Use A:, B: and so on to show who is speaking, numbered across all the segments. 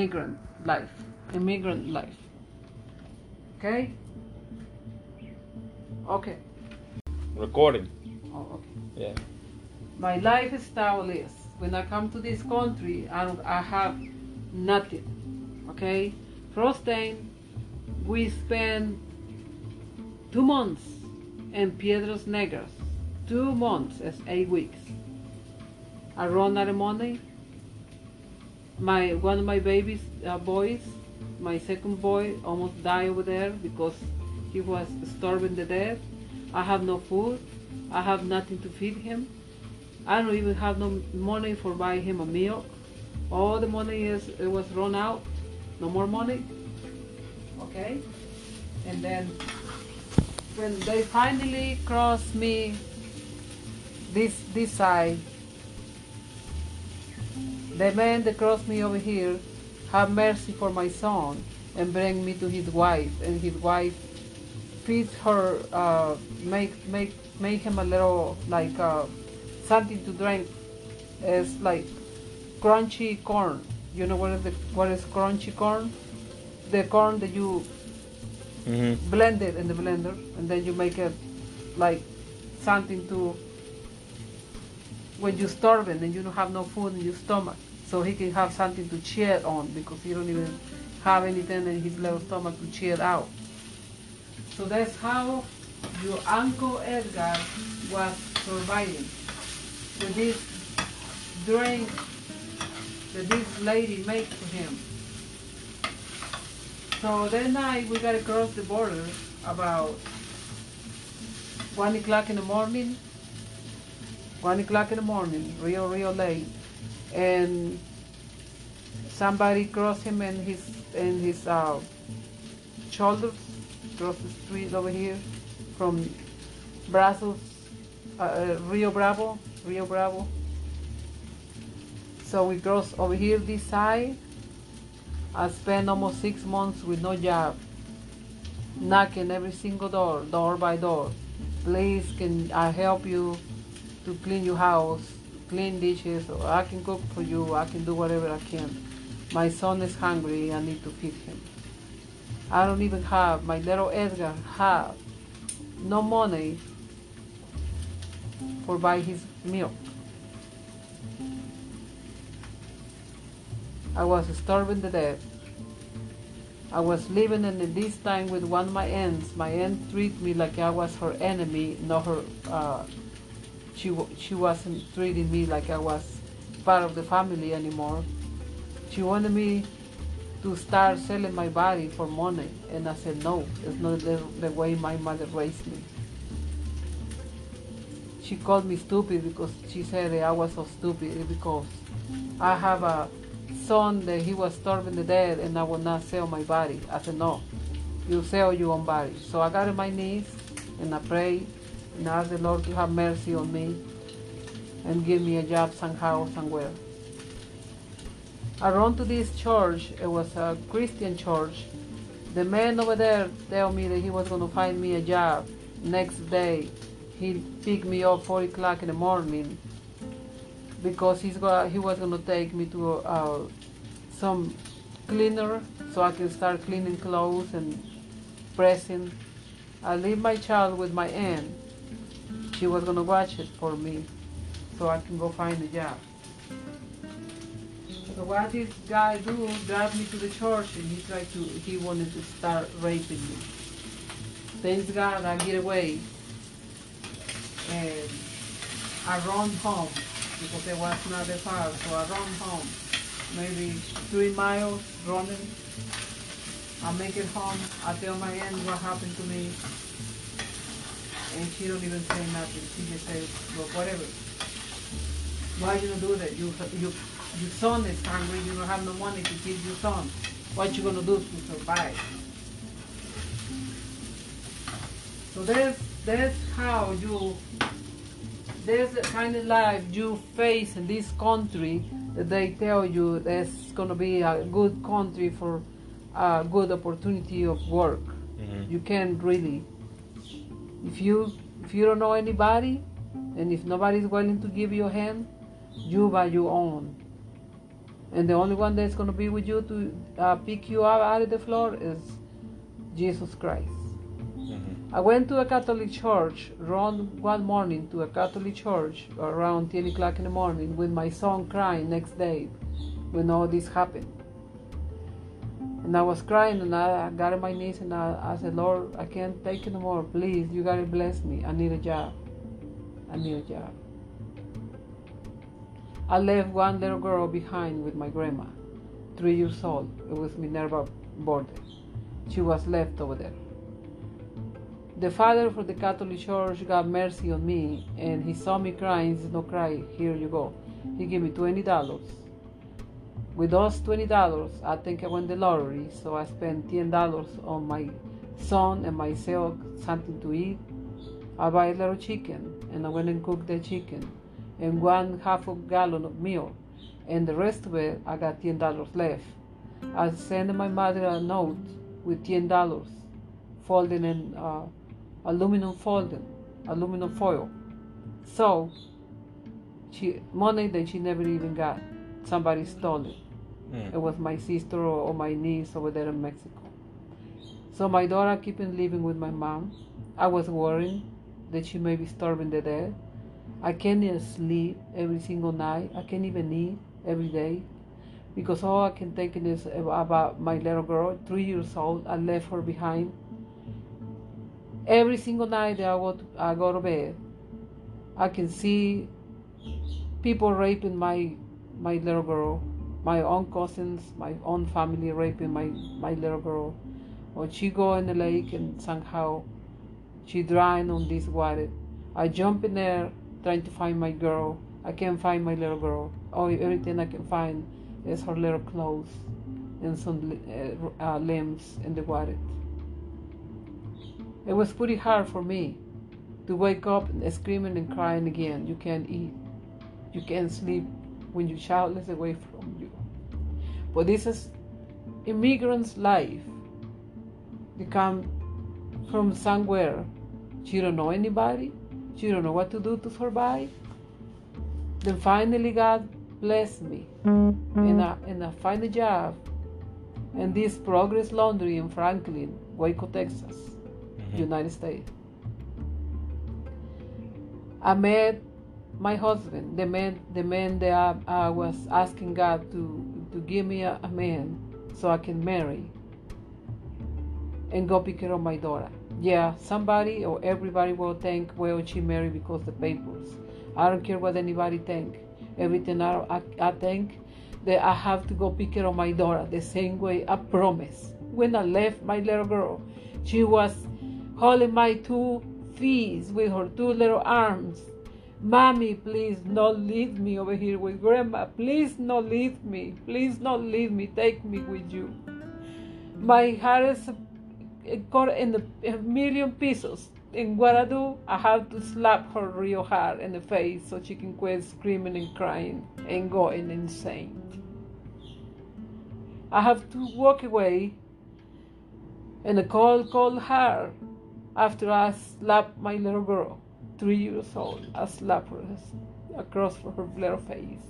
A: immigrant life. Immigrant life. Okay? Okay.
B: Recording.
A: Oh, okay.
B: Yeah.
A: My lifestyle is when I come to this country, I, don't, I have nothing. Okay? First thing, we spend two months in Piedras Negras. Two months is eight weeks. I run out of money. My one of my babies, uh, boys, my second boy almost died over there because he was starving to death. I have no food. I have nothing to feed him. I don't even have no money for buy him a meal. All the money is it was run out. No more money. Okay? And then when they finally cross me this this side, the man that crossed me over here have mercy for my son and bring me to his wife and his wife feeds her uh, make make make him a little like uh, something to drink. Is like crunchy corn. You know what is the what is crunchy corn? The corn that you
B: Mm-hmm.
A: blend it in the blender and then you make it like something to when you're starving and you don't have no food in your stomach so he can have something to cheer on because he don't even have anything in his little stomach to cheer out. So that's how your uncle edgar was surviving. With this drink that this lady made for him. So that night we gotta cross the border about one o'clock in the morning. One o'clock in the morning, real, real late, and somebody crossed him and his in his uh, shoulders, cross the street over here from Brazos, uh, uh, Rio Bravo, Rio Bravo. So we cross over here this side. I spent almost six months with no job, knocking every single door, door by door. Please, can I help you to clean your house, clean dishes, or I can cook for you, I can do whatever I can. My son is hungry, I need to feed him. I don't even have, my little Edgar have no money for buy his milk. I was starving to death. I was living in this time with one of my aunts. My aunt treated me like I was her enemy, not her. Uh, she she wasn't treating me like I was part of the family anymore. She wanted me to start selling my body for money, and I said no. It's not the, the way my mother raised me. She called me stupid because she said I was so stupid because I have a son that he was starving to death and I will not sell my body. I said, no, you sell your own body. So I got on my knees and I prayed and I asked the Lord to have mercy on me and give me a job somehow, or somewhere. I run to this church. It was a Christian church. The man over there told me that he was going to find me a job. Next day, he picked me up 4 o'clock in the morning because he's got, he was going to take me to uh, some cleaner so I can start cleaning clothes and pressing. I leave my child with my aunt. She was to watch it for me so I can go find a job. So what this guy do, drive me to the church and he tried to, he wanted to start raping me. Thanks God I get away and I run home because it was not that far. So I run home, maybe three miles running. I make it home. I tell my aunt what happened to me, and she don't even say nothing. She just says, "Well, whatever. Why you don't do that? You, you, your son is hungry. You don't have no money to feed your son. What you gonna do to survive?" So that's that's how you there's the kind of life you face in this country that they tell you that's going to be a good country for a good opportunity of work.
B: Mm-hmm.
A: You can't really. If you if you don't know anybody, and if nobody's willing to give you a hand, you by your own. And the only one that's going to be with you to uh, pick you up out of the floor is Jesus Christ.
B: Mm-hmm.
A: I went to a Catholic church around one morning to a Catholic church around 10 o'clock in the morning with my son crying next day when all this happened. And I was crying and I, got on my knees and I, I said, Lord, I can't take it no more. Please, you gotta bless me. I need a job. I need a job. I left one little girl behind with my grandma, three years old. It was Minerva Borde. She was left over there. The father for the Catholic Church got mercy on me and he saw me crying. He said, No, cry, here you go. He gave me $20. With those $20, I think I won the lottery, so I spent $10 on my son and myself something to eat. I buy a little chicken and I went and cooked the chicken and one half a gallon of milk, and the rest of it I got ten dollars left. I sent my mother a note with ten dollars, folding in uh, aluminum folding, aluminum foil. So she money that she never even got, somebody stole it.
B: Mm.
A: It was my sister or, or my niece over there in Mexico. So my daughter keeping living with my mom. I was worried that she may be starving to death. I can't even sleep every single night. I can't even eat every day because all I can think is about my little girl, three years old. I left her behind. Every single night that I go to, I go to bed, I can see people raping my my little girl, my own cousins, my own family raping my my little girl. Or she go in the lake and somehow she drown on this water. I jump in there trying to find my girl. I can't find my little girl. Oh, everything I can find is her little clothes and some uh, uh, limbs in the water. It was pretty hard for me to wake up and screaming and crying again. You can't eat. You can't sleep when your child is away from you. But this is immigrant's life. They come from somewhere. She don't know anybody. She don't know what to do to survive. Then finally God blessed me. And I, and I find a job in this Progress Laundry in Franklin, Waco, Texas, mm-hmm. United States. I met my husband, the man, the man that I, I was asking God to, to give me a, a man so I can marry and go pick of my daughter. Yeah, somebody or everybody will think, well, she married because the papers. I don't care what anybody think. Everything I, I, I think that I have to go pick of my daughter the same way I promised. When I left my little girl, she was holding my two feet with her two little arms. Mommy, please not leave me over here with grandma. Please not leave me. Please not leave me. Take me with you. My heart is caught in a million pieces. And what I do, I have to slap her real hard in the face so she can quit screaming and crying and going insane. I have to walk away and I call, call her after I slap my little girl, three years old. I slap across her little face.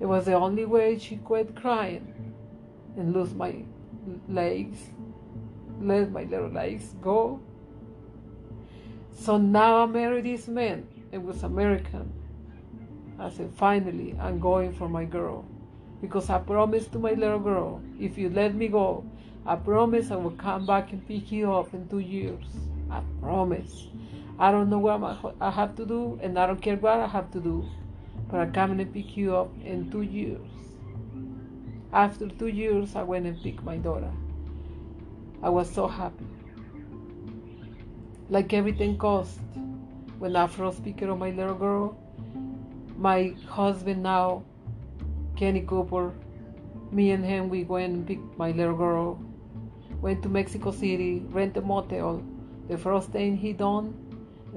A: It was the only way she quit crying and lose my legs, let my little legs go. So now I married this man. It was American. I said, finally, I'm going for my girl. Because I promised to my little girl, if you let me go, I promise I will come back and pick you up in two years. I promise. I don't know what I have to do, and I don't care what I have to do, but I'm coming and pick you up in two years. After two years, I went and picked my daughter. I was so happy. Like everything cost. When I first picked up my little girl, my husband now, Kenny Cooper, me and him, we went and picked my little girl, went to Mexico City, rent a motel. The first thing he done,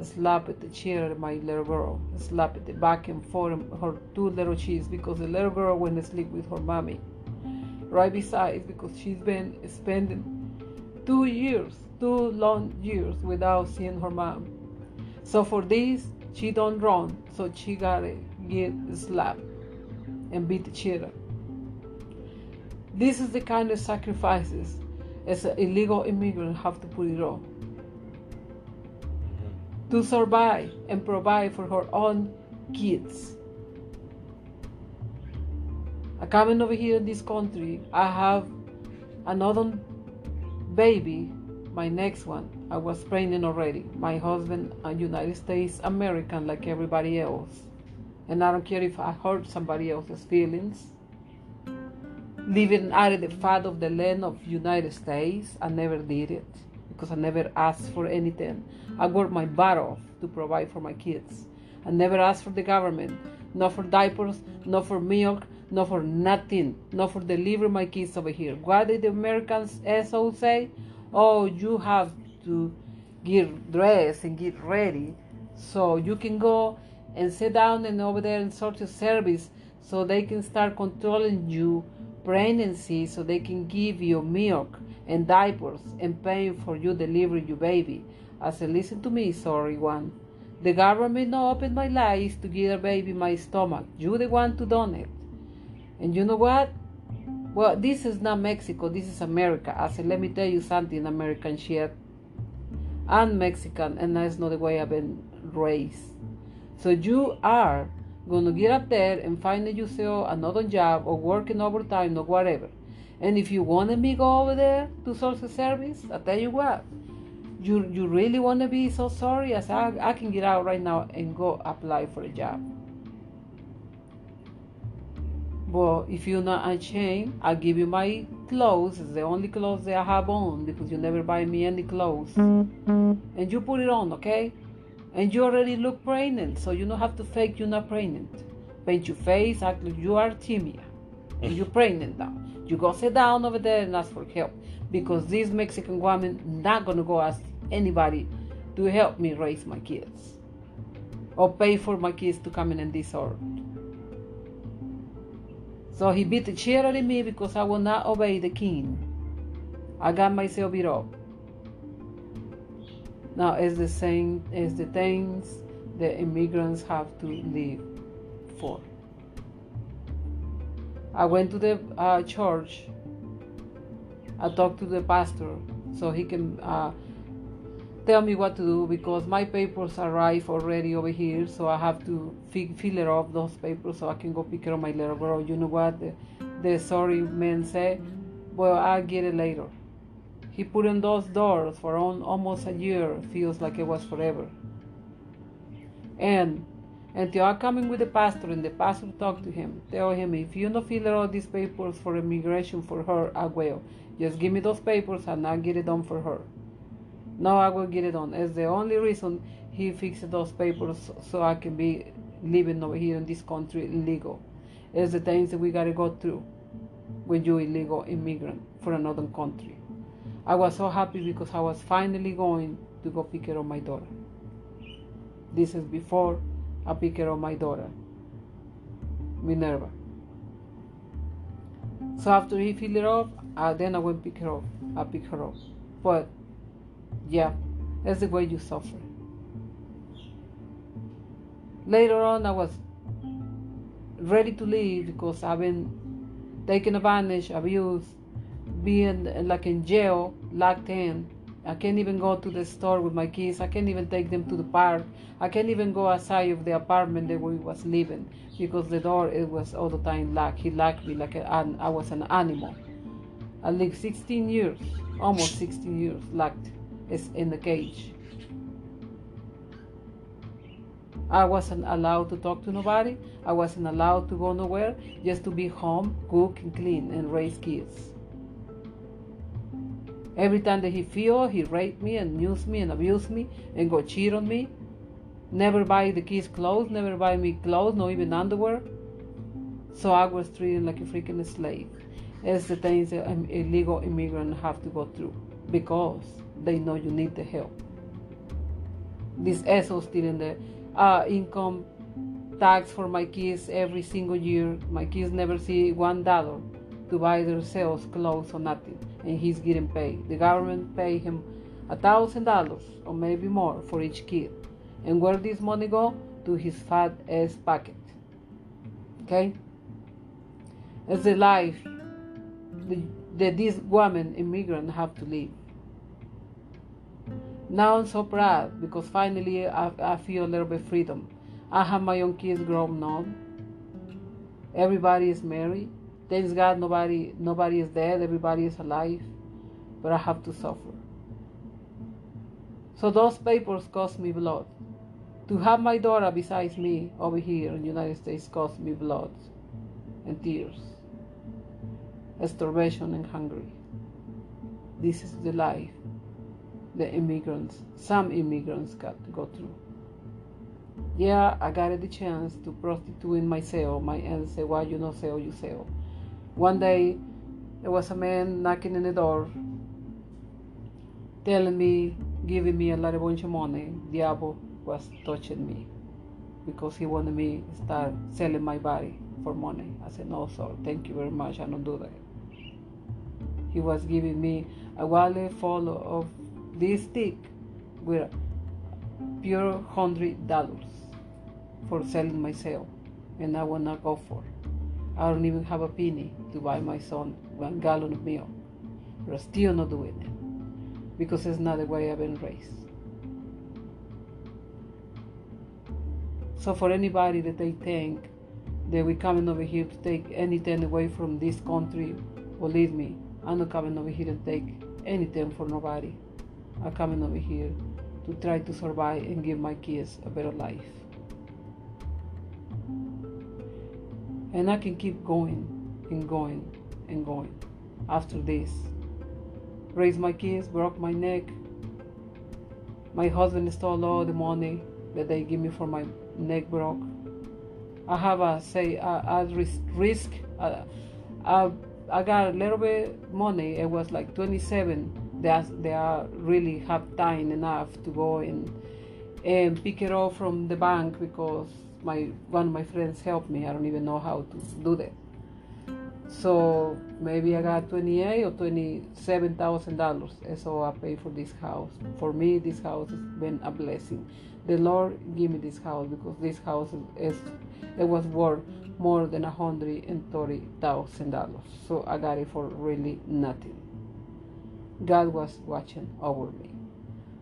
A: slap the chair of my little girl, slap at the back and forth her two little cheeks because the little girl went to sleep with her mommy right beside because she's been spending two years, two long years without seeing her mom. So for this, she don't run, so she gotta get slapped. and beat the children. This is the kind of sacrifices as illegal immigrant have to put it on to survive and provide for her own kids. I coming over here in this country, I have another baby, my next one. I was pregnant already. My husband, a United States American like everybody else. And I don't care if I hurt somebody else's feelings. Living out of the fat of the land of United States, I never did it because I never asked for anything. I worked my butt off to provide for my kids. I never asked for the government, not for diapers, not for milk, not for nothing, not for deliver my kids over here. What did the Americans SO say? Oh, you have to get dressed and get ready so you can go and sit down and over there and sort your service so they can start controlling you pregnancy so they can give you milk and diapers and paying for you deliver your baby. I said, listen to me, sorry one. The government not open my lies to give a baby my stomach. You the one to done it. And you know what? Well, this is not Mexico. This is America. I said, let me tell you something, American shit. I'm Mexican, and that's not the way I've been raised. So you are gonna get up there and find yourself another job or working overtime or whatever. And if you wanted me go over there to social service, I tell you what, you you really want to be so sorry? Said, I, I can get out right now and go apply for a job. Well, if you're not ashamed, I'll give you my clothes. It's the only clothes that I have on because you never buy me any clothes. And you put it on, okay? And you already look pregnant, so you don't have to fake you're not pregnant. Paint your face, act like you are Timia. And you're pregnant now. You go sit down over there and ask for help. Because this Mexican woman not gonna go ask anybody to help me raise my kids. Or pay for my kids to come in and this order. So he beat the shit out of me because I will not obey the king. I got myself beat up. Now it's the same as the things the immigrants have to live for. I went to the uh, church. I talked to the pastor so he can uh, tell me what to do because my papers arrive already over here, so I have to fill it up those papers so I can go pick up my little girl. You know what the, the sorry man said? Well, I'll get it later. He put in those doors for on, almost a year. Feels like it was forever. And until I coming with the pastor and the pastor talk to him, tell him if you don't fill out these papers for immigration for her, I will. Just give me those papers and I'll get it done for her. No, I will get it done. It's the only reason he fixed those papers so I can be living over here in this country legal. It's the things that we gotta go through when you're illegal immigrant for another country. I was so happy because I was finally going to go pick care of my daughter. This is before I pick care of my daughter, Minerva. So after he filled it up, uh, then I went pick her up. I pick her up. But yeah, that's the way you suffer. Later on, I was ready to leave because I've been taken advantage, abused, being eh, like in jail, locked in. I can't even go to the store with my kids. I can't even take them to the park. I can't even go outside of the apartment that we was living because the door it was all the time locked. He locked me like an, I was an animal. I lived 16 years, almost 16 years locked in the cage. I wasn't allowed to talk to nobody. I wasn't allowed to go nowhere, just to be home, cook and clean and raise kids. Every time that he feel, he raped me and used me and abused me and go cheat on me. Never buy the kids clothes, never buy me clothes, not even underwear. So I was treated like a freaking slave. It's the things that illegal immigrant have to go through because they know you need the help. This ESO still in the uh, income tax for my kids every single year. My kids never see one dollar to buy themselves clothes or nothing, and he's getting paid. The government pay him a thousand dollars or maybe more for each kid. And where this money go? To his fat ass pocket. Okay? It's the life that this woman immigrant have to live. Now I'm so proud because finally I, I feel a little bit freedom. I have my own kids grown up. Everybody is married. Thanks God nobody nobody is dead, everybody is alive. But I have to suffer. So those papers cost me blood. To have my daughter besides me over here in the United States cost me blood and tears, starvation and hunger. This is the life the immigrants, some immigrants got to go through. Yeah, I got the chance to prostitute myself. My aunt said, why you not sell, you sell. One day, there was a man knocking in the door, telling me, giving me a lot of bunch of money. Diablo was touching me because he wanted me to start selling my body for money. I said, no, sir, thank you very much. I don't do that. He was giving me a wallet full of this stick with pure hundred dollars for selling myself, and I will not go for. I don't even have a penny to buy my son one gallon of milk. But I'm still not doing it because it's not the way I've been raised. So for anybody that they think that we're coming over here to take anything away from this country, believe me, I'm not coming over here to take anything for nobody. I'm coming over here to try to survive and give my kids a better life. And I can keep going and going and going after this. Raise my kids, broke my neck. My husband stole all the money that they give me for my neck broke. I have a say I, risk, risk I, I got a little bit money. It was like 27. They are, they are really have time enough to go and and pick it up from the bank because my one of my friends helped me. I don't even know how to do that. So maybe I got twenty eight or twenty seven thousand dollars. So I pay for this house. For me, this house has been a blessing. The Lord gave me this house because this house is, it was worth more than a hundred and thirty thousand dollars. So I got it for really nothing. God was watching over me.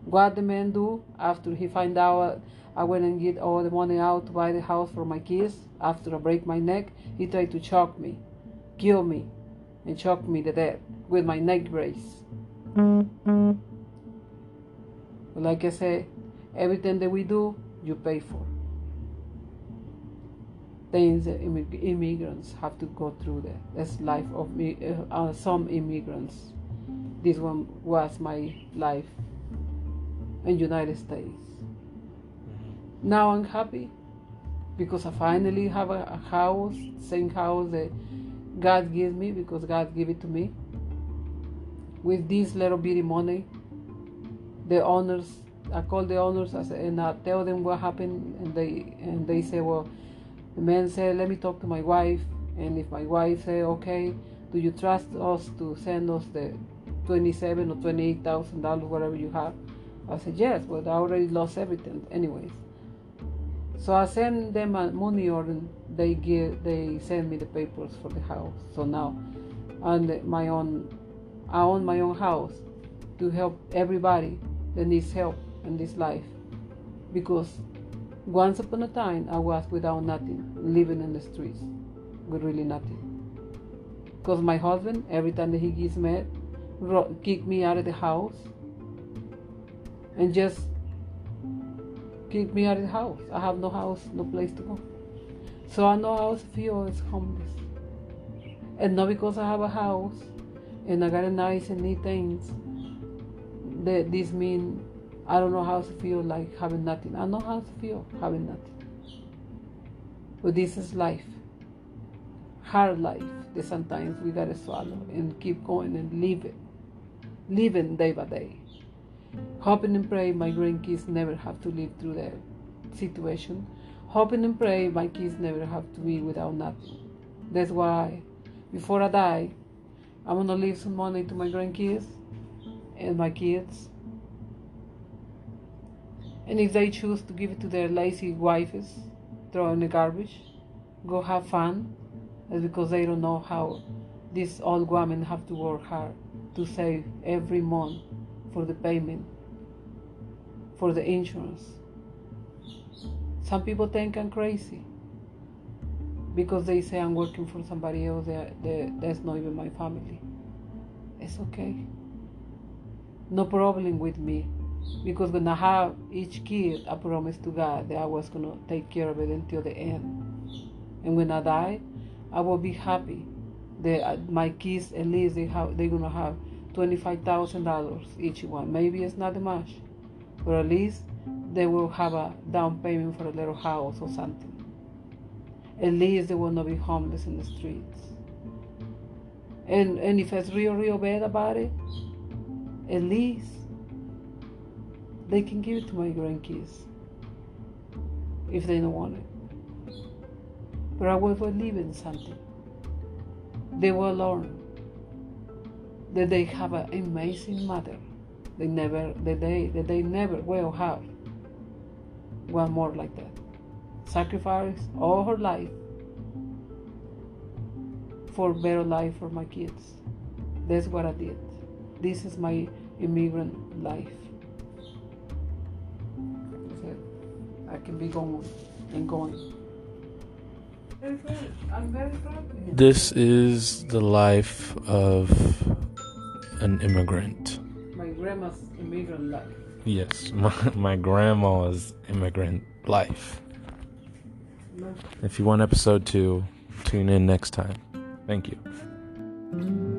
A: What the man do after he find out I went and get all the money out to buy the house for my kids after I break my neck, he tried to choke me, kill me, and choke me to death with my neck brace. But like I said, everything that we do, you pay for. Things immigrants have to go through that. That's life of me, uh, uh, some immigrants. This one was my life in United States. Now I'm happy because I finally have a, house, same house that God gives me because God gave it to me. With this little bitty money, the owners, I call the owners and I tell them what happened, and they and they say, well, the man said, let me talk to my wife, and if my wife say, okay, do you trust us to send us the twenty-seven or twenty-eight thousand dollars, whatever you have? I said yes, but I already lost everything, anyways. So I send them money order. They give, they send me the papers for the house. So now, on my own, I own my own house to help everybody that needs help in this life. Because once upon a time, I was without nothing, living in the streets with really nothing. Because my husband, every time that he gets mad, kick me out of the house and just kick me out of the house. I have no house, no place to go. So I know how to feel as homeless. And not because I have a house and I got a nice and neat things that this mean I don't know how to feel like having nothing. I know how to feel having nothing. But this is life. Hard life that sometimes we gotta swallow and keep going and live it. Living day by day hoping and pray my grandkids never have to live through that situation. Hoping and pray my kids never have to be without nothing. That's why before I die, I'm gonna leave some money to my grandkids and my kids. And if they choose to give it to their lazy wives, throw in the garbage, go have fun. It's because they don't know how these old women have to work hard to save every month for the payment, for the insurance. Some people think I'm crazy because they say I'm working for somebody else that, that that's not even my family. It's okay. No problem with me because when I have each kid, I promised to God that I was gonna take care of it until the end. And when I die, I will be happy that uh, my kids at least they have they're gonna have twenty five thousand dollars each one. Maybe it's not much, but at least they will have a down payment for a little house or something. At least they will not be homeless in the streets. And and if it's real real bad about it, at least they can give it to my grandkids if they don't want it. But I will believe in something. They will learn that they have an amazing mother. They never, that they, that they never will have one more like that. Sacrifice all her life for better life for my kids. That's what I did. This is my immigrant life. I can be going and going. I'm very proud of him.
B: This is the life of an immigrant.
A: My grandma's immigrant life.
B: Yes, my, my grandma's immigrant life. If you want episode two, tune in next time. Thank you.